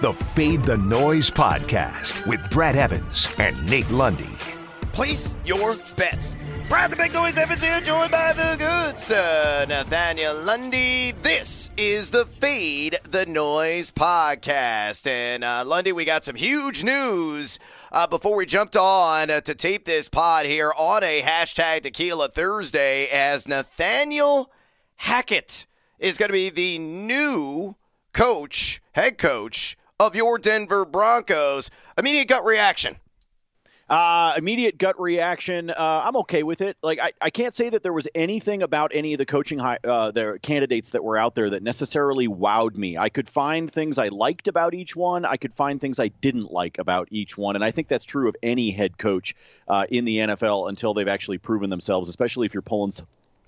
the Fade the Noise podcast with Brad Evans and Nate Lundy. Place your bets. Brad the Big Noise Evans here, joined by the good sir Nathaniel Lundy. This is the Fade the Noise podcast. And uh, Lundy, we got some huge news uh, before we jumped on uh, to tape this pod here on a hashtag Tequila Thursday as Nathaniel Hackett is going to be the new coach, head coach of your Denver Broncos. Immediate gut reaction. Uh, immediate gut reaction. Uh, I'm okay with it. Like I, I can't say that there was anything about any of the coaching uh, their candidates that were out there that necessarily wowed me. I could find things I liked about each one. I could find things I didn't like about each one, and I think that's true of any head coach uh, in the NFL until they've actually proven themselves. Especially if you're pulling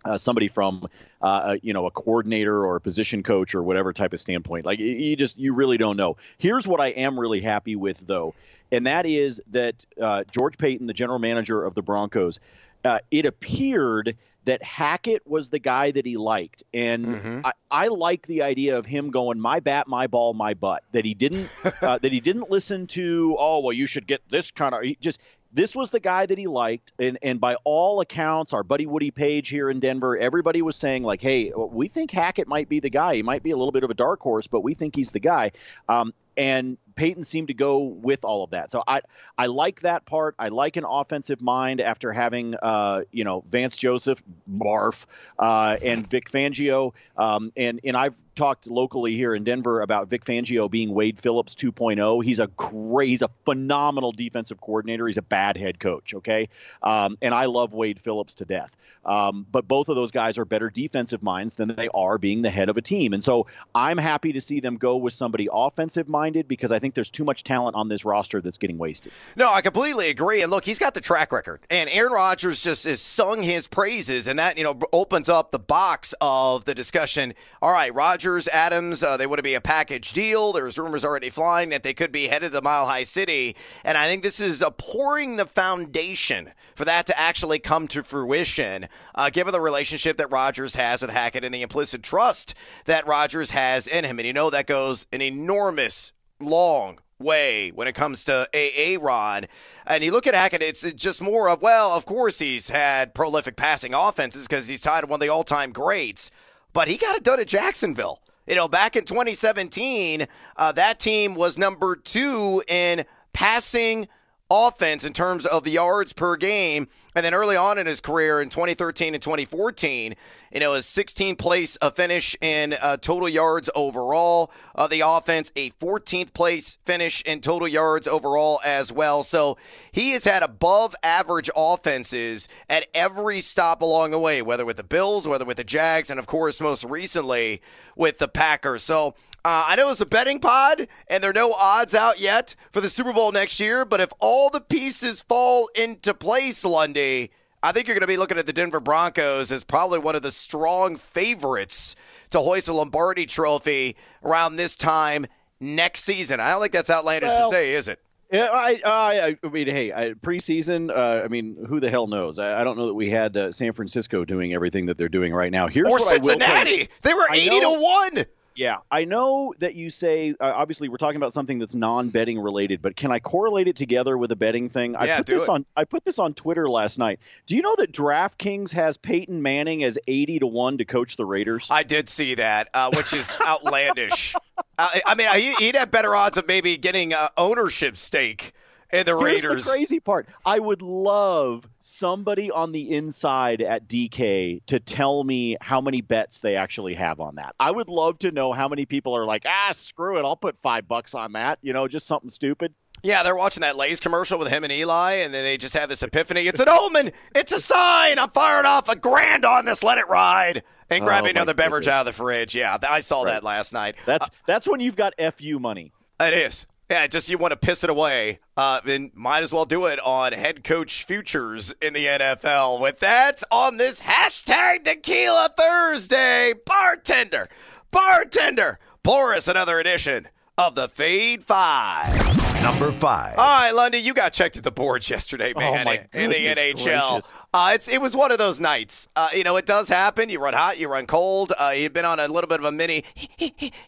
uh, somebody from uh, you know a coordinator or a position coach or whatever type of standpoint like you just you really don't know here's what i am really happy with though and that is that uh, george paton the general manager of the broncos uh, it appeared that Hackett was the guy that he liked, and mm-hmm. I, I, like the idea of him going my bat, my ball, my butt. That he didn't uh, that he didn't listen to. Oh well, you should get this kind of. He just this was the guy that he liked, and and by all accounts, our buddy Woody Paige here in Denver, everybody was saying like, "Hey, we think Hackett might be the guy. He might be a little bit of a dark horse, but we think he's the guy." Um, and Paton seemed to go with all of that. So I I like that part. I like an offensive mind after having uh, you know Vance Joseph, Barf, uh, and Vic Fangio. Um, and and I've talked locally here in Denver about Vic Fangio being Wade Phillips 2.0. He's a great, he's a phenomenal defensive coordinator. He's a bad head coach. Okay, um, and I love Wade Phillips to death. Um, but both of those guys are better defensive minds than they are being the head of a team. And so I'm happy to see them go with somebody offensive minded because I think there's too much talent on this roster that's getting wasted. No, I completely agree. And look, he's got the track record. And Aaron Rodgers just has sung his praises. And that, you know, opens up the box of the discussion. All right, Rodgers, Adams, uh, they want to be a package deal. There's rumors already flying that they could be headed to Mile High City. And I think this is pouring the foundation for that to actually come to fruition uh, given the relationship that Rodgers has with Hackett and the implicit trust that Rodgers has in him. And you know that goes an enormous, long way when it comes to AA Rod. And you look at Hackett, it's just more of, well, of course he's had prolific passing offenses because he's tied one of the all time greats, but he got it done at Jacksonville. You know, back in 2017, uh, that team was number two in passing offense in terms of the yards per game. And then early on in his career in 2013 and 2014, you know, his 16th place a finish in uh, total yards overall of the offense, a 14th place finish in total yards overall as well. So he has had above average offenses at every stop along the way, whether with the Bills, whether with the Jags, and of course, most recently with the Packers. So uh, I know it's a betting pod, and there are no odds out yet for the Super Bowl next year. But if all the pieces fall into place, Lundy, I think you're going to be looking at the Denver Broncos as probably one of the strong favorites to hoist a Lombardi Trophy around this time next season. I don't think that's outlandish well, to say, is it? Yeah, I, I, I mean, hey, I, preseason. Uh, I mean, who the hell knows? I, I don't know that we had uh, San Francisco doing everything that they're doing right now. Here's or Cincinnati. They were eighty to one. Yeah, I know that you say uh, obviously we're talking about something that's non-betting related, but can I correlate it together with a betting thing? I yeah, put do this it. on I put this on Twitter last night. Do you know that DraftKings has Peyton Manning as 80 to 1 to coach the Raiders? I did see that, uh, which is outlandish. uh, I mean, he'd have better odds of maybe getting uh, ownership stake and the Here's Raiders. the crazy part. I would love somebody on the inside at DK to tell me how many bets they actually have on that. I would love to know how many people are like, ah, screw it, I'll put five bucks on that. You know, just something stupid. Yeah, they're watching that Lay's commercial with him and Eli, and then they just have this epiphany. It's an omen. It's a sign. I'm firing off a grand on this. Let it ride. And grabbing oh, another beverage out of the fridge. Yeah, I saw right. that last night. That's uh, that's when you've got fu money. It is. Yeah, just you want to piss it away, uh, then might as well do it on head coach futures in the NFL. With that, on this hashtag Tequila Thursday, bartender, bartender, pour us another edition of the Fade Five. Number five. All right, Lundy, you got checked at the boards yesterday, man, oh my in the NHL. Uh, it's, it was one of those nights. Uh, you know, it does happen. You run hot, you run cold. Uh, you've been on a little bit of a mini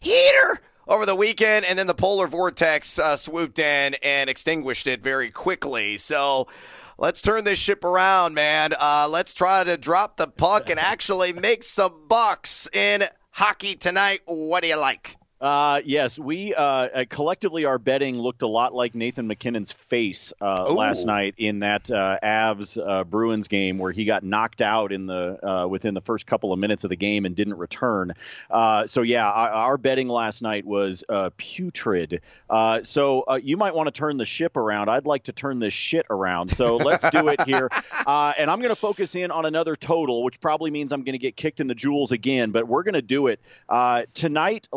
heater over the weekend, and then the polar vortex uh, swooped in and extinguished it very quickly. So let's turn this ship around, man. Uh, let's try to drop the puck and actually make some bucks in hockey tonight. What do you like? Uh, yes, we uh, uh, collectively our betting looked a lot like Nathan MacKinnon's face uh, last night in that uh, Avs uh, Bruins game where he got knocked out in the within the first couple of minutes of the game and didn't return. so yeah, our, our, betting last night was putrid. so you might want to turn the ship around. I'd like to turn this shit around. So let's do it here. and I'm going to focus in on another total, which probably means I'm going to get kicked in the jewels again. But we're going to do it tonight.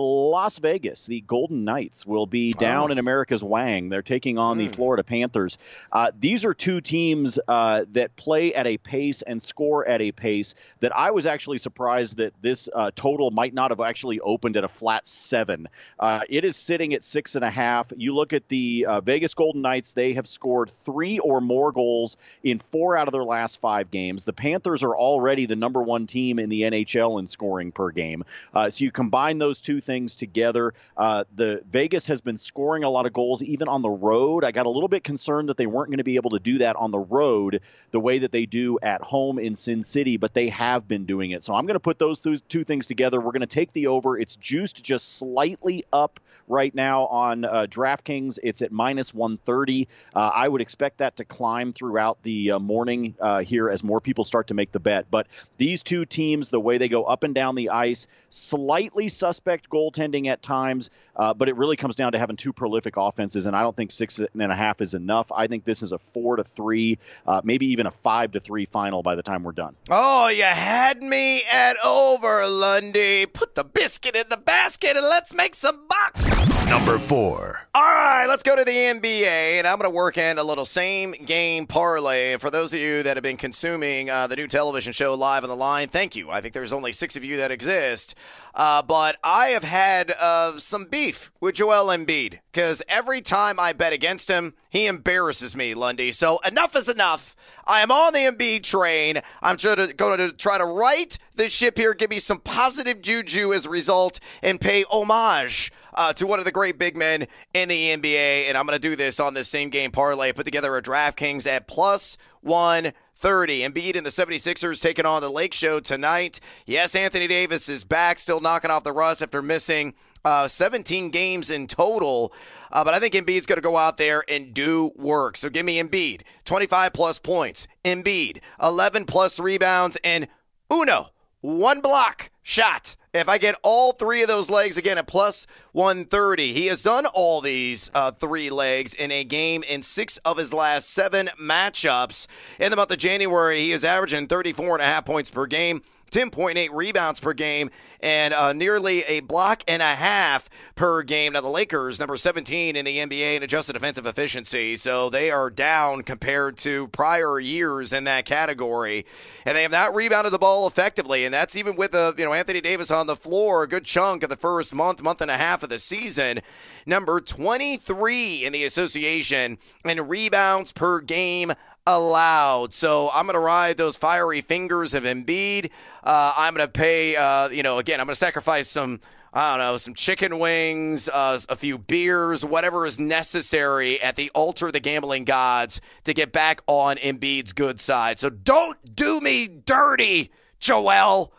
Las Vegas, the Golden Knights will be down oh. in America's Wang. They're taking on mm. the hmm. Florida Panthers. Uh, these are two teams uh, that play at a pace and score at a pace that I was actually surprised that this uh, total might not have actually opened at a flat seven. Uh, it is sitting at six and a half. You look at the uh, Vegas Golden Knights, they have scored three or more goals in four out of their last five games. The Panthers are already the number one team in the NHL in scoring per game. Uh, so you combine those two things together together. Uh, the Vegas has been scoring a lot of goals even on the road. I got a little bit concerned that they weren't going to be able to do that on the road the way that they do at home in Sin City, but they have been doing it. So I'm going to put those two things together. We're going to take the over. It's juiced just slightly up right now on uh, DraftKings. It's at minus 130. Uh, I would expect that to climb throughout the uh, morning uh, here as more people start to make the bet. But these two teams, the way they go up and down the ice, slightly suspect goaltending at times, uh, but it really comes down to having two prolific offenses, and I don't think six and a half is enough. I think this is a four to three, uh, maybe even a five to three final by the time we're done. Oh, you had me at over, Lundy. Put the biscuit in the basket and let's make some bucks. Number four. All right, let's go to the NBA, and I'm going to work in a little same game parlay. And for those of you that have been consuming uh, the new television show Live on the Line, thank you. I think there's only six of you that exist. Uh, but I have had uh, some beef with Joel Embiid because every time I bet against him, he embarrasses me, Lundy. So enough is enough. I am on the Embiid train. I'm going to try to right the ship here, give me some positive juju as a result, and pay homage uh, to one of the great big men in the NBA. And I'm going to do this on this same game parlay. Put together a DraftKings at plus one. 30. Embiid and the 76ers taking on the Lake Show tonight. Yes, Anthony Davis is back, still knocking off the rust after missing uh, 17 games in total. Uh, but I think Embiid's going to go out there and do work. So give me Embiid, 25 plus points. Embiid, 11 plus rebounds, and Uno, one block shot. If I get all three of those legs again at plus 130, he has done all these uh, three legs in a game in six of his last seven matchups. In the month of January, he is averaging 34 and a half points per game. 10.8 rebounds per game and uh, nearly a block and a half per game. Now, the Lakers, number 17 in the NBA in adjusted defensive efficiency, so they are down compared to prior years in that category. And they have not rebounded the ball effectively, and that's even with uh, you know Anthony Davis on the floor a good chunk of the first month, month and a half of the season. Number 23 in the association in rebounds per game allowed. So I'm going to ride those fiery fingers of Embiid. Uh, I'm going to pay, uh, you know, again, I'm going to sacrifice some. I don't know, some chicken wings, uh, a few beers, whatever is necessary at the altar of the gambling gods to get back on Embiid's good side. So don't do me dirty, Joel.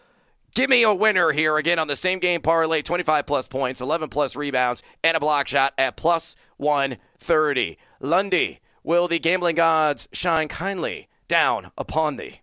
Give me a winner here again on the same game parlay 25 plus points, 11 plus rebounds, and a block shot at plus 130. Lundy, will the gambling gods shine kindly down upon thee?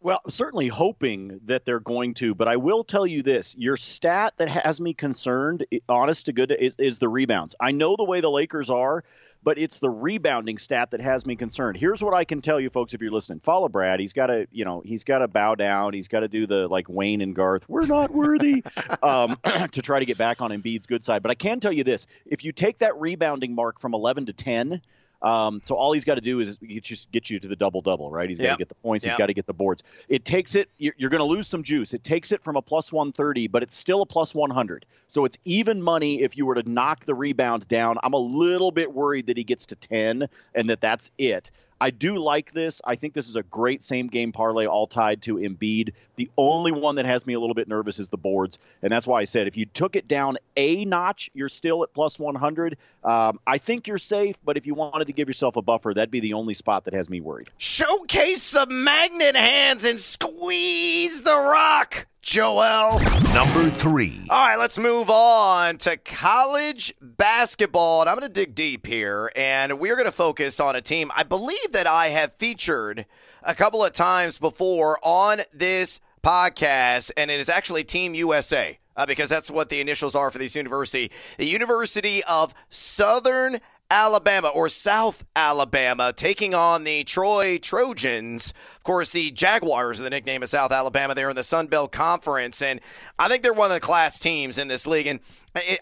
Well, certainly hoping that they're going to, but I will tell you this: your stat that has me concerned, honest to good, is, is the rebounds. I know the way the Lakers are, but it's the rebounding stat that has me concerned. Here's what I can tell you, folks, if you're listening. Follow Brad. He's got to, you know, he's got to bow down. He's got to do the like Wayne and Garth. We're not worthy um, to try to get back on Embiid's good side. But I can tell you this: if you take that rebounding mark from 11 to 10 um, so all he's got to do is just get you to the double double, right? He's got to yep. get the points. Yep. He's got to get the boards. It takes it. You're, you're going to lose some juice. It takes it from a plus 130, but it's still a plus 100. So it's even money if you were to knock the rebound down. I'm a little bit worried that he gets to 10 and that that's it. I do like this. I think this is a great same game parlay, all tied to Embiid. The only one that has me a little bit nervous is the boards, and that's why I said if you took it down a notch, you're still at plus 100. Um, I think you're safe, but if you wanted to give yourself a buffer, that'd be the only spot that has me worried. Showcase some magnet hands and squeeze the rock. Joel. Number three. All right, let's move on to college basketball. And I'm going to dig deep here, and we're going to focus on a team I believe that I have featured a couple of times before on this podcast, and it is actually Team USA. Uh, because that's what the initials are for this university. The University of Southern Alabama or South Alabama taking on the Troy Trojans. Of course, the Jaguars are the nickname of South Alabama. They're in the Sun Belt Conference, and I think they're one of the class teams in this league. And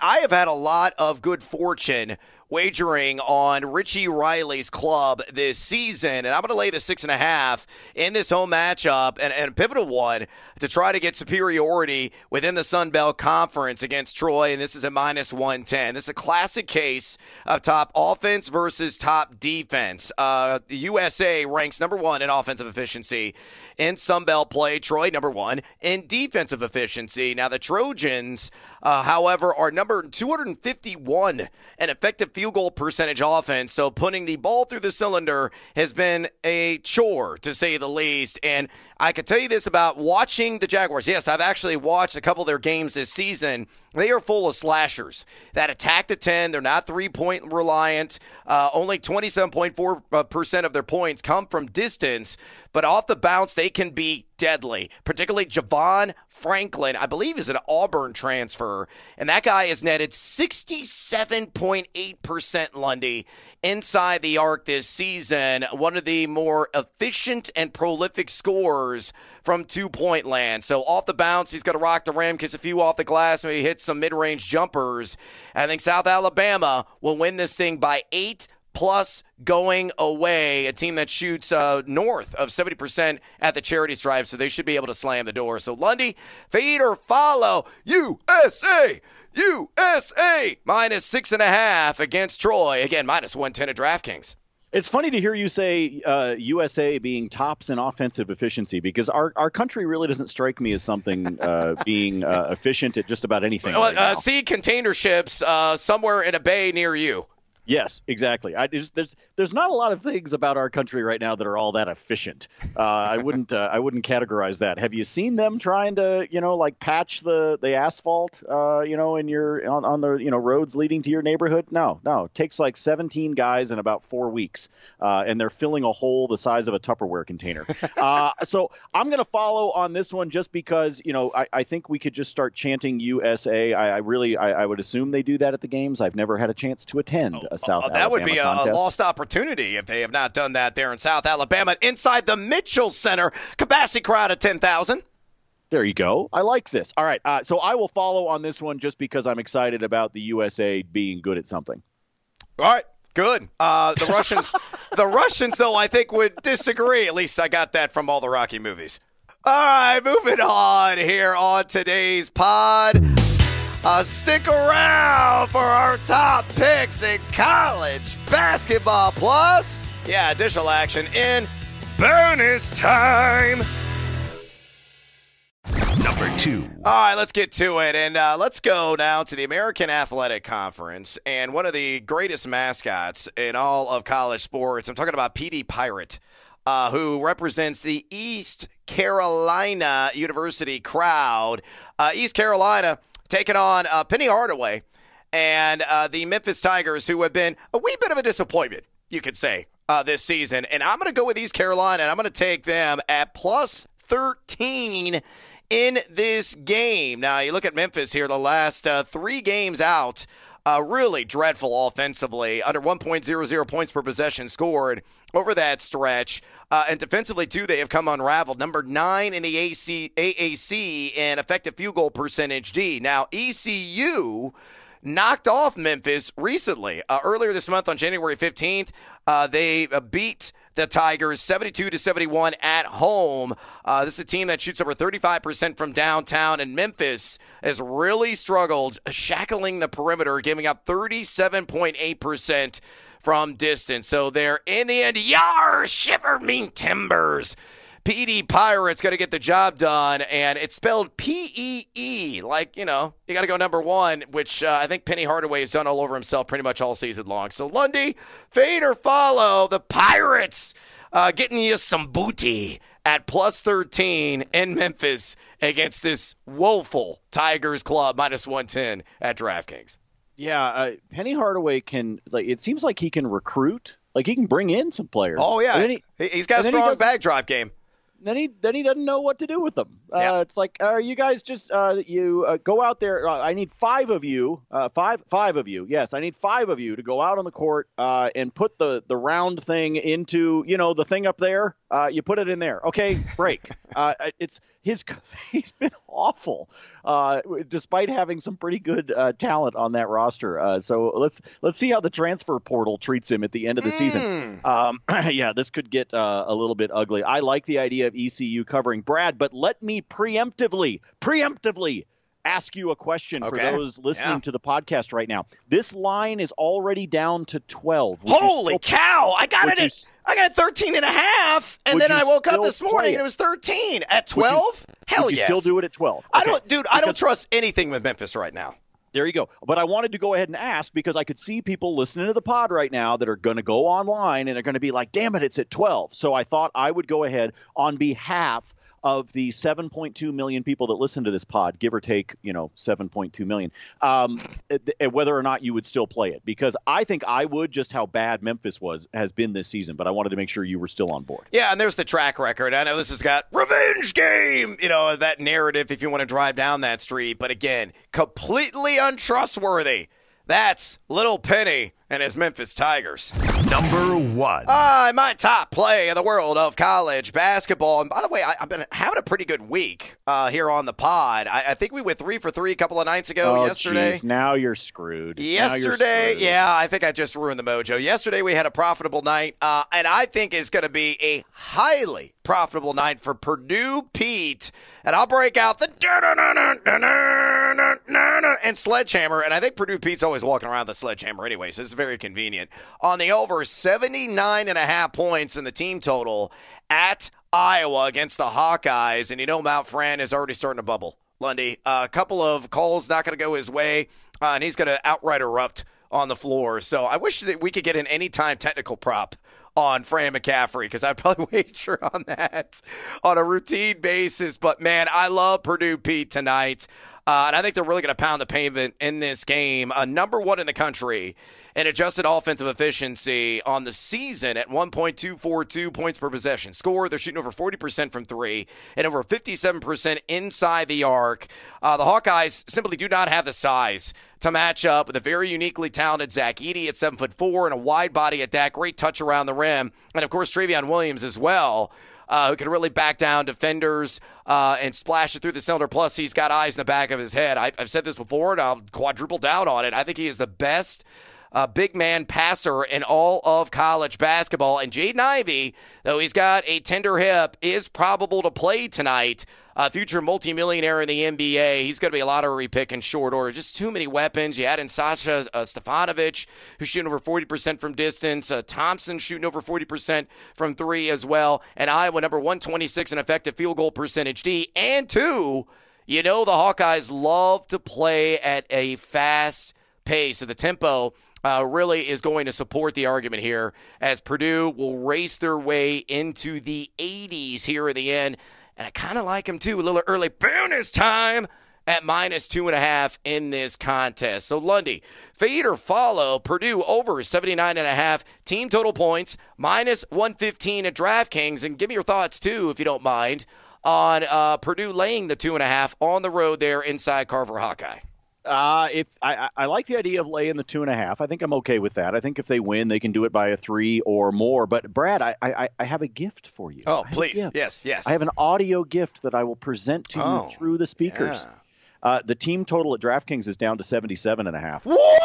I have had a lot of good fortune wagering on Richie Riley's club this season, and I'm going to lay the six and a half in this home matchup and, and a pivotal one to try to get superiority within the Sun Belt Conference against Troy, and this is a minus 110. This is a classic case of top offense versus top defense. Uh, the USA ranks number one in offensive efficiency in Sun Belt play. Troy, number one in defensive efficiency. Now, the Trojans, uh, however, are number 251 in effective field goal percentage offense. So putting the ball through the cylinder has been a chore, to say the least. And I can tell you this about watching the Jaguars. Yes, I've actually watched a couple of their games this season. They are full of slashers that attack the 10. They're not three point reliant. Uh, only 27.4% of their points come from distance, but off the bounce, they can be deadly, particularly Javon Franklin, I believe is an Auburn transfer, and that guy has netted 67.8% Lundy inside the arc this season, one of the more efficient and prolific scorers from two point land. So off the bounce, he's going to rock the rim, kiss a few off the glass, maybe hit some mid range jumpers. I think South Alabama will win this thing by eight plus going away, a team that shoots uh, north of 70% at the charity stripe, so they should be able to slam the door. So Lundy, feed or follow, USA! USA minus six and a half against Troy. Again, minus 110 at DraftKings. It's funny to hear you say uh, USA being tops in offensive efficiency because our, our country really doesn't strike me as something uh, being uh, efficient at just about anything. Well, right uh, see container ships uh, somewhere in a bay near you. Yes, exactly. I, there's, there's there's not a lot of things about our country right now that are all that efficient. Uh, I wouldn't uh, I wouldn't categorize that. Have you seen them trying to you know like patch the the asphalt uh, you know in your on, on the you know roads leading to your neighborhood? No, no. It takes like 17 guys in about four weeks, uh, and they're filling a hole the size of a Tupperware container. Uh, so I'm going to follow on this one just because you know I, I think we could just start chanting USA. I, I really I, I, would assume they do that at the games. I've never had a chance to attend. Oh. South. Oh, that would be a, a, lost opportunity if they have not done that there in South Alabama. Inside the Mitchell Center, capacity crowd of ten thousand. There you go. I like this. All right, uh, so I will follow on this one just because I'm excited about the USA being good at something. All right. Good. Uh, the Russians, the Russians, though, I think would disagree. At least I got that from all the Rocky movies. All right, moving on here on today's pod. Uh, stick around for our top picks in college basketball. Plus, yeah, additional action in bonus time. Number two. All right, let's get to it. And uh, let's go now to the American Athletic Conference and one of the greatest mascots in all of college sports. I'm talking about PeeDee Pirate, uh, who represents the East Carolina University crowd. Uh, East Carolina taking on uh, Penny Hardaway and uh, the Memphis Tigers, who have been a wee bit of a disappointment, you could say, uh, this season. And I'm going to go with East Carolina, and I'm going to take them at plus 13 in this game. Now, you look at Memphis here, the last uh, three games out. Uh, really dreadful offensively, under 1.00 points per possession scored over that stretch. Uh, and defensively, too, they have come unraveled. Number nine in the AC, AAC in effective field goal percentage D. Now, ECU knocked off Memphis recently. Uh, earlier this month on January 15th, uh, they uh, beat the Tigers 72 to 71 at home. Uh, this is a team that shoots over 35% from downtown, and Memphis has really struggled shackling the perimeter, giving up 37.8% from distance. So they're in the end, yar, shiver me timbers. PeeDee Pirates going to get the job done, and it's spelled P E E, like, you know, you got to go number one, which uh, I think Penny Hardaway has done all over himself pretty much all season long. So, Lundy, fade or follow the Pirates uh, getting you some booty at plus 13 in Memphis against this woeful Tigers club, minus 110 at DraftKings. Yeah, uh, Penny Hardaway can, like, it seems like he can recruit. Like, he can bring in some players. Oh, yeah. He, has got a strong backdrop game then he then he doesn't know what to do with them. Uh, It's like, uh, you guys just uh, you uh, go out there. Uh, I need five of you, uh, five five of you. Yes, I need five of you to go out on the court and put the the round thing into you know the thing up there. you put it in there. Okay, break. it's his he's been awful, uh, despite having some pretty good uh, talent on that roster. Uh, so let's let's see how the transfer portal treats him at the end of the mm. season. Um, yeah, this could get uh, a little bit ugly. I like the idea ECU covering Brad, but let me preemptively preemptively ask you a question okay. for those listening yeah. to the podcast right now. This line is already down to 12. Holy cow. I got it at, I got it 13 and a half and then I woke up this morning and it was 13 at 12? Hell would yes. still do it at 12. Okay. I don't dude, because, I don't trust anything with Memphis right now. There you go. But I wanted to go ahead and ask because I could see people listening to the pod right now that are going to go online and they're going to be like, "Damn it, it's at 12." So I thought I would go ahead on behalf of the 7.2 million people that listen to this pod, give or take, you know, 7.2 million, um, whether or not you would still play it. Because I think I would, just how bad Memphis was has been this season. But I wanted to make sure you were still on board. Yeah, and there's the track record. I know this has got revenge game, you know, that narrative if you want to drive down that street. But again, completely untrustworthy. That's Little Penny and his Memphis Tigers. Number one. Uh, my top play in the world of college basketball. And by the way, I, have been having a pretty good week uh, here on the pod. I, I, think we went three for three a couple of nights ago oh, yesterday. Geez. Now you're screwed. Yesterday, you're screwed. yeah, I think I just ruined the mojo. Yesterday we had a profitable night, uh, and I think is going to be a highly profitable night for Purdue Pete. And I'll break out the and sledgehammer. And I think Purdue Pete's always walking around the sledgehammer anyway, so it's very convenient. On the over 79 and a half points in the team total at Iowa against the Hawkeyes. And you know, Mount Fran is already starting to bubble. Lundy, uh, a couple of calls not going to go his way, uh, and he's going to outright erupt on the floor. So I wish that we could get an anytime technical prop on Fran McCaffery because I'd probably wager on that on a routine basis. But man, I love Purdue Pete tonight. Uh, and I think they're really going to pound the pavement in this game. Uh, number one in the country in adjusted offensive efficiency on the season at 1.242 points per possession. Score, they're shooting over 40% from three and over 57% inside the arc. Uh, the Hawkeyes simply do not have the size to match up with a very uniquely talented Zach Edey at seven foot four and a wide body at that. Great touch around the rim. And of course, Trevion Williams as well uh, who can really back down defenders uh, and splash it through the cylinder. Plus, he's got eyes in the back of his head. I, have said this before, and I'll quadruple down on it. I think he is the best uh, big man passer in all of college basketball. And Jaden Ivey, though he's got a tender hip, is probable to play tonight. Uh, future multimillionaire in the NBA. He's going to be a lottery pick in short order. Just too many weapons. You add in Sasha uh, Stefanovic, who's shooting over 40% from distance. Uh, Thompson shooting over 40% from three as well. And Iowa, number 126 in effective field goal percentage D. And two, you know the Hawkeyes love to play at a fast pace. So the tempo uh, really is going to support the argument here as Purdue will race their way into the 80s here in the end. And I kind of like him too, a little early bonus time at minus two and a half in this contest. So Lundy, fade or follow Purdue over 79 and a half team total points, minus 115 at DraftKings. And give me your thoughts too, if you don't mind, on uh, Purdue laying the two and a half on the road there inside Carver Hawkeye. Uh, if I, I like the idea of laying the two and a half, I think I'm okay with that. I think if they win, they can do it by a three or more. But Brad, I I, I have a gift for you. Oh, please, yes, yes. I have an audio gift that I will present to oh, you through the speakers. Yeah. Uh, the team total at DraftKings is down to 77 and a half. What?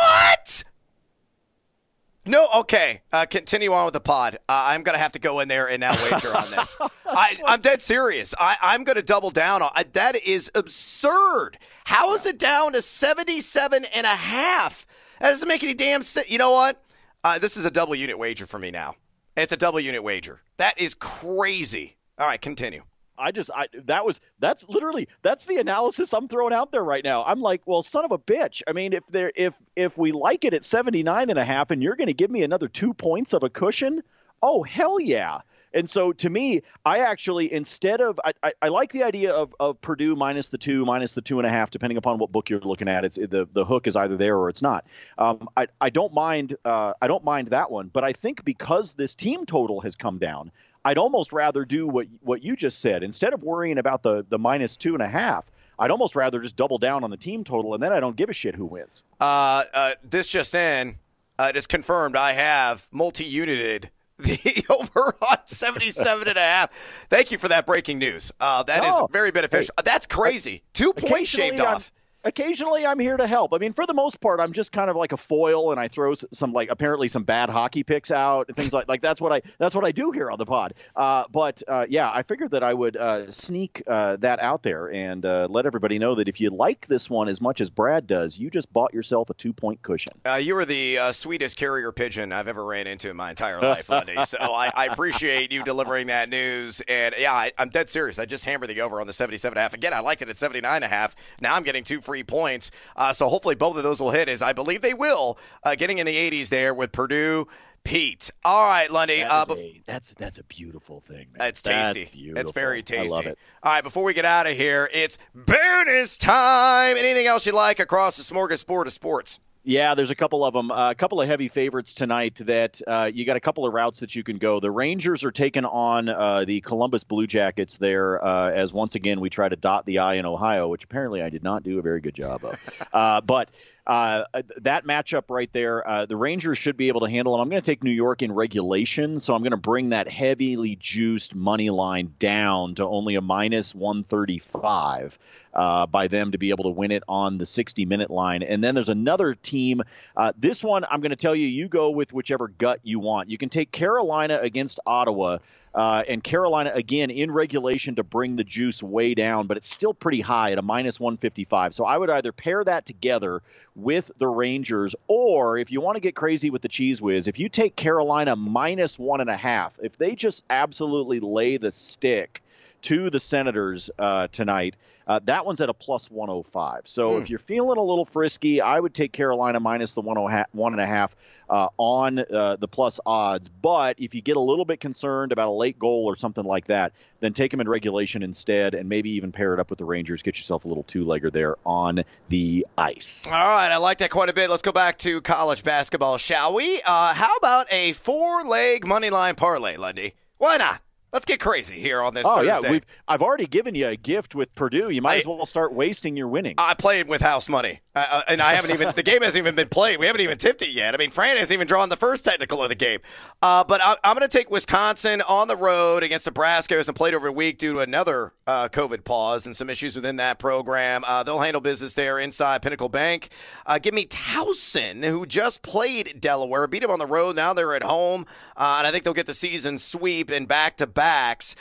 No, okay. Uh, continue on with the pod. Uh, I'm going to have to go in there and now wager on this. I, am dead serious. I, am going to double down on that. Is absurd. How is it down to 77 and a half? That doesn't make any damn sense. You know what? Uh, this is a double unit wager for me now. It's a double unit wager. That is crazy. All right, continue. I just I that was that's literally that's the analysis I'm throwing out there right now. I'm like, well, son of a bitch. I mean, if there if if we like it at 79 and a half and you're going to give me another 2 points of a cushion, oh hell yeah. And so to me, I actually instead of I, I, I, like the idea of, of Purdue minus the two, minus the two and a half, depending upon what book you're looking at. It's the the hook is either there or it's not. Um, I I don't mind uh, I don't mind that one, but I think because this team total has come down, I'd almost rather do what what you just said instead of worrying about the the minus two and a half. I'd almost rather just double down on the team total, and then I don't give a shit who wins. Uh, uh, this just in, uh, just confirmed. I have multi-united the over on 77 and a half. Thank you for that breaking news. Uh, that is very beneficial. Hey, That's crazy. Two points shaved off occasionally I'm here to help. I mean, for the most part, I'm just kind of like a foil, and I throw some like apparently some bad hockey picks out and things like like that's what I that's what I do here on the pod. Uh, but uh, yeah, I figured that I would uh, sneak uh, that out there and uh, let everybody know that if you like this one as much as Brad does, you just bought yourself a two point cushion. Uh, you are the sweetest carrier pigeon I've ever ran into in my entire life, Lundy. so I, I, appreciate you delivering that news. And yeah, I, am dead serious. I just hammered the over on the 77 and a half. Again, I liked it at 79 and a half. Now I'm getting two free three points. Uh, so hopefully both of those will hit, as I believe they will, uh, getting in the 80s there with Purdue. Pete. All right, Lundy. That uh, a, that's that's a beautiful thing. Man. It's tasty. It's very tasty. I love it. All right, before we get out of here, it's bonus time. Anything else you like across the smorgasbord of sports? Yeah, there's a couple of them. Uh, a couple of heavy favorites tonight that uh, you got a couple of routes that you can go. The Rangers are taking on uh, the Columbus Blue Jackets there uh, as once again we try to dot the I in Ohio, which apparently I did not do a very good job of. Uh, but uh, that matchup right there, uh, the Rangers should be able to handle them. I'm going to take New York in regulation, so I'm going to bring that heavily juiced money line down to only a minus 135 uh, by them to be able to win it on the 60 minute line. And then there's another team. Uh, this one, I'm going to tell you, you go with whichever gut you want. You can take Carolina against Ottawa. Uh, and Carolina again in regulation to bring the juice way down, but it's still pretty high at a minus 155. So I would either pair that together with the Rangers, or if you want to get crazy with the cheese whiz, if you take Carolina minus one and a half, if they just absolutely lay the stick to the Senators uh, tonight. Uh, that one's at a plus 105. So mm. if you're feeling a little frisky, I would take Carolina minus the one and a half uh, on uh, the plus odds. But if you get a little bit concerned about a late goal or something like that, then take them in regulation instead, and maybe even pair it up with the Rangers. Get yourself a little two-legger there on the ice. All right, I like that quite a bit. Let's go back to college basketball, shall we? Uh, how about a four-leg money line parlay, Lundy? Why not? Let's get crazy here on this. Oh Thursday. yeah, We've, I've already given you a gift with Purdue. You might I, as well start wasting your winnings. I played with house money, uh, uh, and I haven't even the game hasn't even been played. We haven't even tipped it yet. I mean, Fran hasn't even drawn the first technical of the game. Uh, but I, am going to take Wisconsin on the road against Nebraska. It hasn't played over a week due to another uh, COVID pause and some issues within that program. Uh, they'll handle business there inside Pinnacle Bank. Uh, give me Towson, who just played Delaware, beat them on the road. Now they're at home, and I think they'll get the season sweep and back to backs.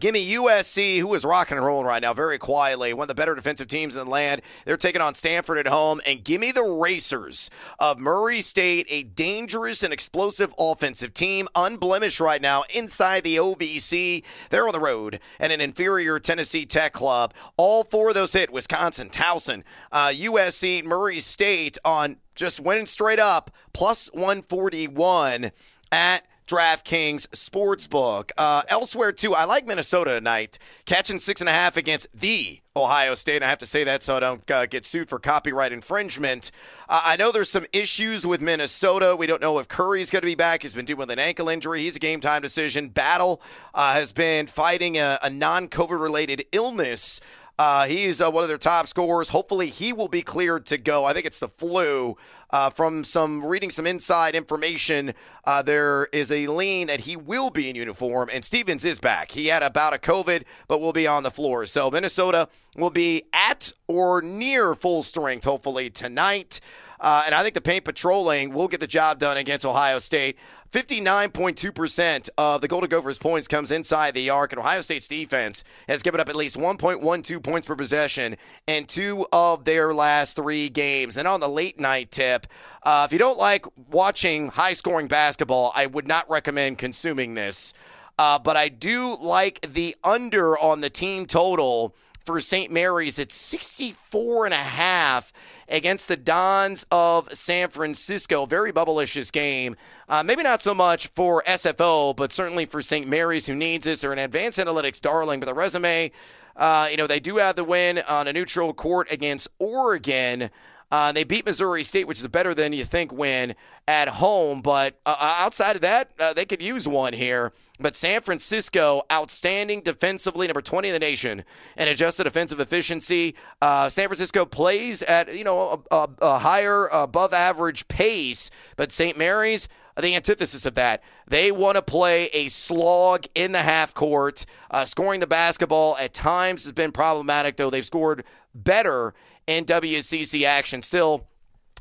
Give me USC, who is rocking and rolling right now very quietly, one of the better defensive teams in the land. They're taking on Stanford at home. And give me the Racers of Murray State, a dangerous and explosive offensive team, unblemished right now inside the OVC. They're on the road and an inferior Tennessee Tech club. All four of those hit Wisconsin, Towson, uh, USC, Murray State on just winning straight up plus 141 at DraftKings Sportsbook. Uh, elsewhere, too, I like Minnesota tonight, catching six and a half against the Ohio State. I have to say that so I don't uh, get sued for copyright infringement. Uh, I know there's some issues with Minnesota. We don't know if Curry's going to be back. He's been dealing with an ankle injury. He's a game time decision. Battle uh, has been fighting a, a non COVID related illness. Uh, he's uh, one of their top scorers. Hopefully, he will be cleared to go. I think it's the flu. Uh, from some reading some inside information, uh, there is a lean that he will be in uniform, and Stevens is back. He had about a COVID, but will be on the floor. So Minnesota will be at or near full strength, hopefully tonight. Uh, and I think the paint patrolling will get the job done against Ohio State. 59.2% of the Golden Gophers' points comes inside the arc, and Ohio State's defense has given up at least 1.12 points per possession in two of their last three games. And on the late night tip, uh, if you don't like watching high scoring basketball, I would not recommend consuming this. Uh, but I do like the under on the team total for St. Mary's It's 64 and a half against the Dons of San Francisco. Very bubblicious game. Uh, maybe not so much for SFO, but certainly for St. Mary's, who needs this. They're an advanced analytics darling, but the resume, uh, you know, they do have the win on a neutral court against Oregon. Uh, they beat Missouri State, which is better than you think win at home. But uh, uh, outside of that, uh, they could use one here. But San Francisco, outstanding defensively, number 20 in the nation, and adjusted defensive efficiency. Uh, San Francisco plays at you know a, a, a higher, above average pace, but St. Mary's the antithesis of that. They want to play a slog in the half court. Uh, scoring the basketball at times has been problematic, though they've scored better in WCC action. Still,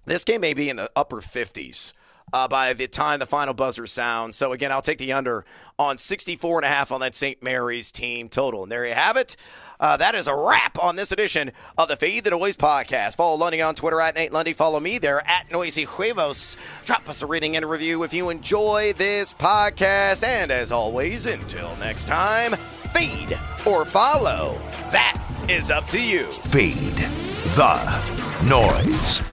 this game may be in the upper 50s. Uh, by the time the final buzzer sounds. So again, I'll take the under on 64 and a half on that St. Mary's team total. And there you have it. Uh, that is a wrap on this edition of the Fade the Noise podcast. Follow Lundy on Twitter at Nate Lundy. Follow me there at Noisy Huevos. Drop us a rating and a review if you enjoy this podcast. And as always, until next time, feed or follow. That is up to you. Feed the noise.